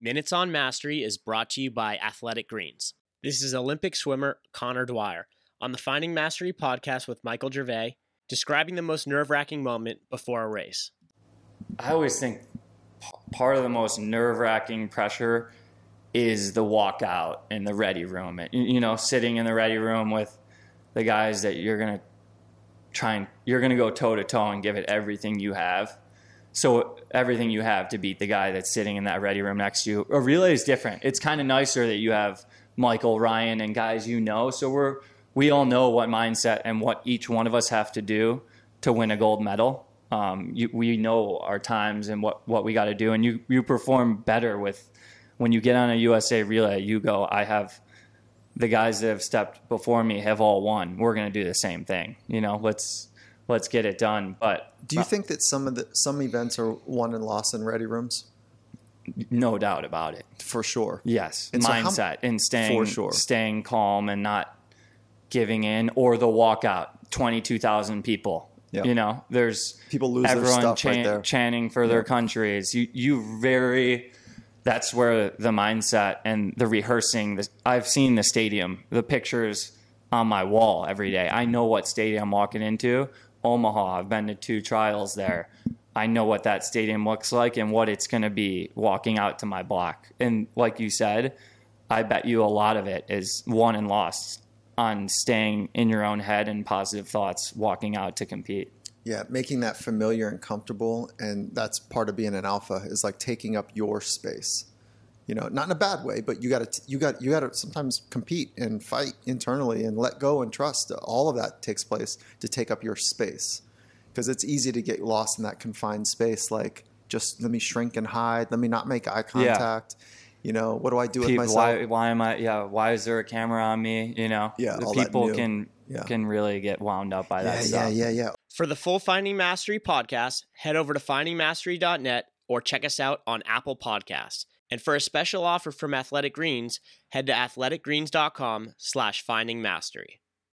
Minutes on Mastery is brought to you by Athletic Greens. This is Olympic swimmer Conor Dwyer on the Finding Mastery podcast with Michael Gervais, describing the most nerve wracking moment before a race. I always think part of the most nerve wracking pressure is the walkout in the ready room. You- know, sitting in the ready room with the guys that you're going to try and you're going to go toe to toe and give it everything you have. So everything you have to beat the guy that's sitting in that ready room next to you. A relay is different. It's kind of nicer that you have Michael, Ryan, and guys you know. So we're we all know what mindset and what each one of us have to do to win a gold medal. Um, you, we know our times and what, what we got to do, and you you perform better with when you get on a USA relay. You go, I have the guys that have stepped before me have all won. We're going to do the same thing. You know, let's let's get it done. But Do you think that some of the some events are won and lost in ready rooms? no doubt about it. For sure. Yes, And so how- mindset and staying For sure. staying calm and not giving in, or the walkout. Twenty two thousand people. Yep. You know, there's People lose everyone stuff chan- right there. chanting for their countries. You you very. That's where the mindset and the rehearsing. The, I've seen the stadium, the pictures on my wall every day. I know what stadium I'm walking into. Omaha. I've been to two trials there. I know what that stadium looks like and what it's going to be walking out to my block. And like you said, I bet you a lot of it is won and lost on staying in your own head and positive thoughts walking out to compete. Yeah, making that familiar and comfortable, and that's part of being an alpha is like taking up your space. You know, not in a bad way, but you got to you got you got to sometimes compete and fight internally and let go and trust. All of that takes place to take up your space because it's easy to get lost in that confined space. Like, just let me shrink and hide. Let me not make eye contact. You know, what do I do with myself? why, why am I? Yeah, why is there a camera on me? You know, Yeah, the people can Yeah. can really get wound up by yeah, that yeah, stuff. yeah, yeah. For the full Finding Mastery podcast, head over to findingmastery.net or check us out on Apple Podcasts. And for a special offer from Athletic Greens, head to athleticgreens.com slash finding mastery.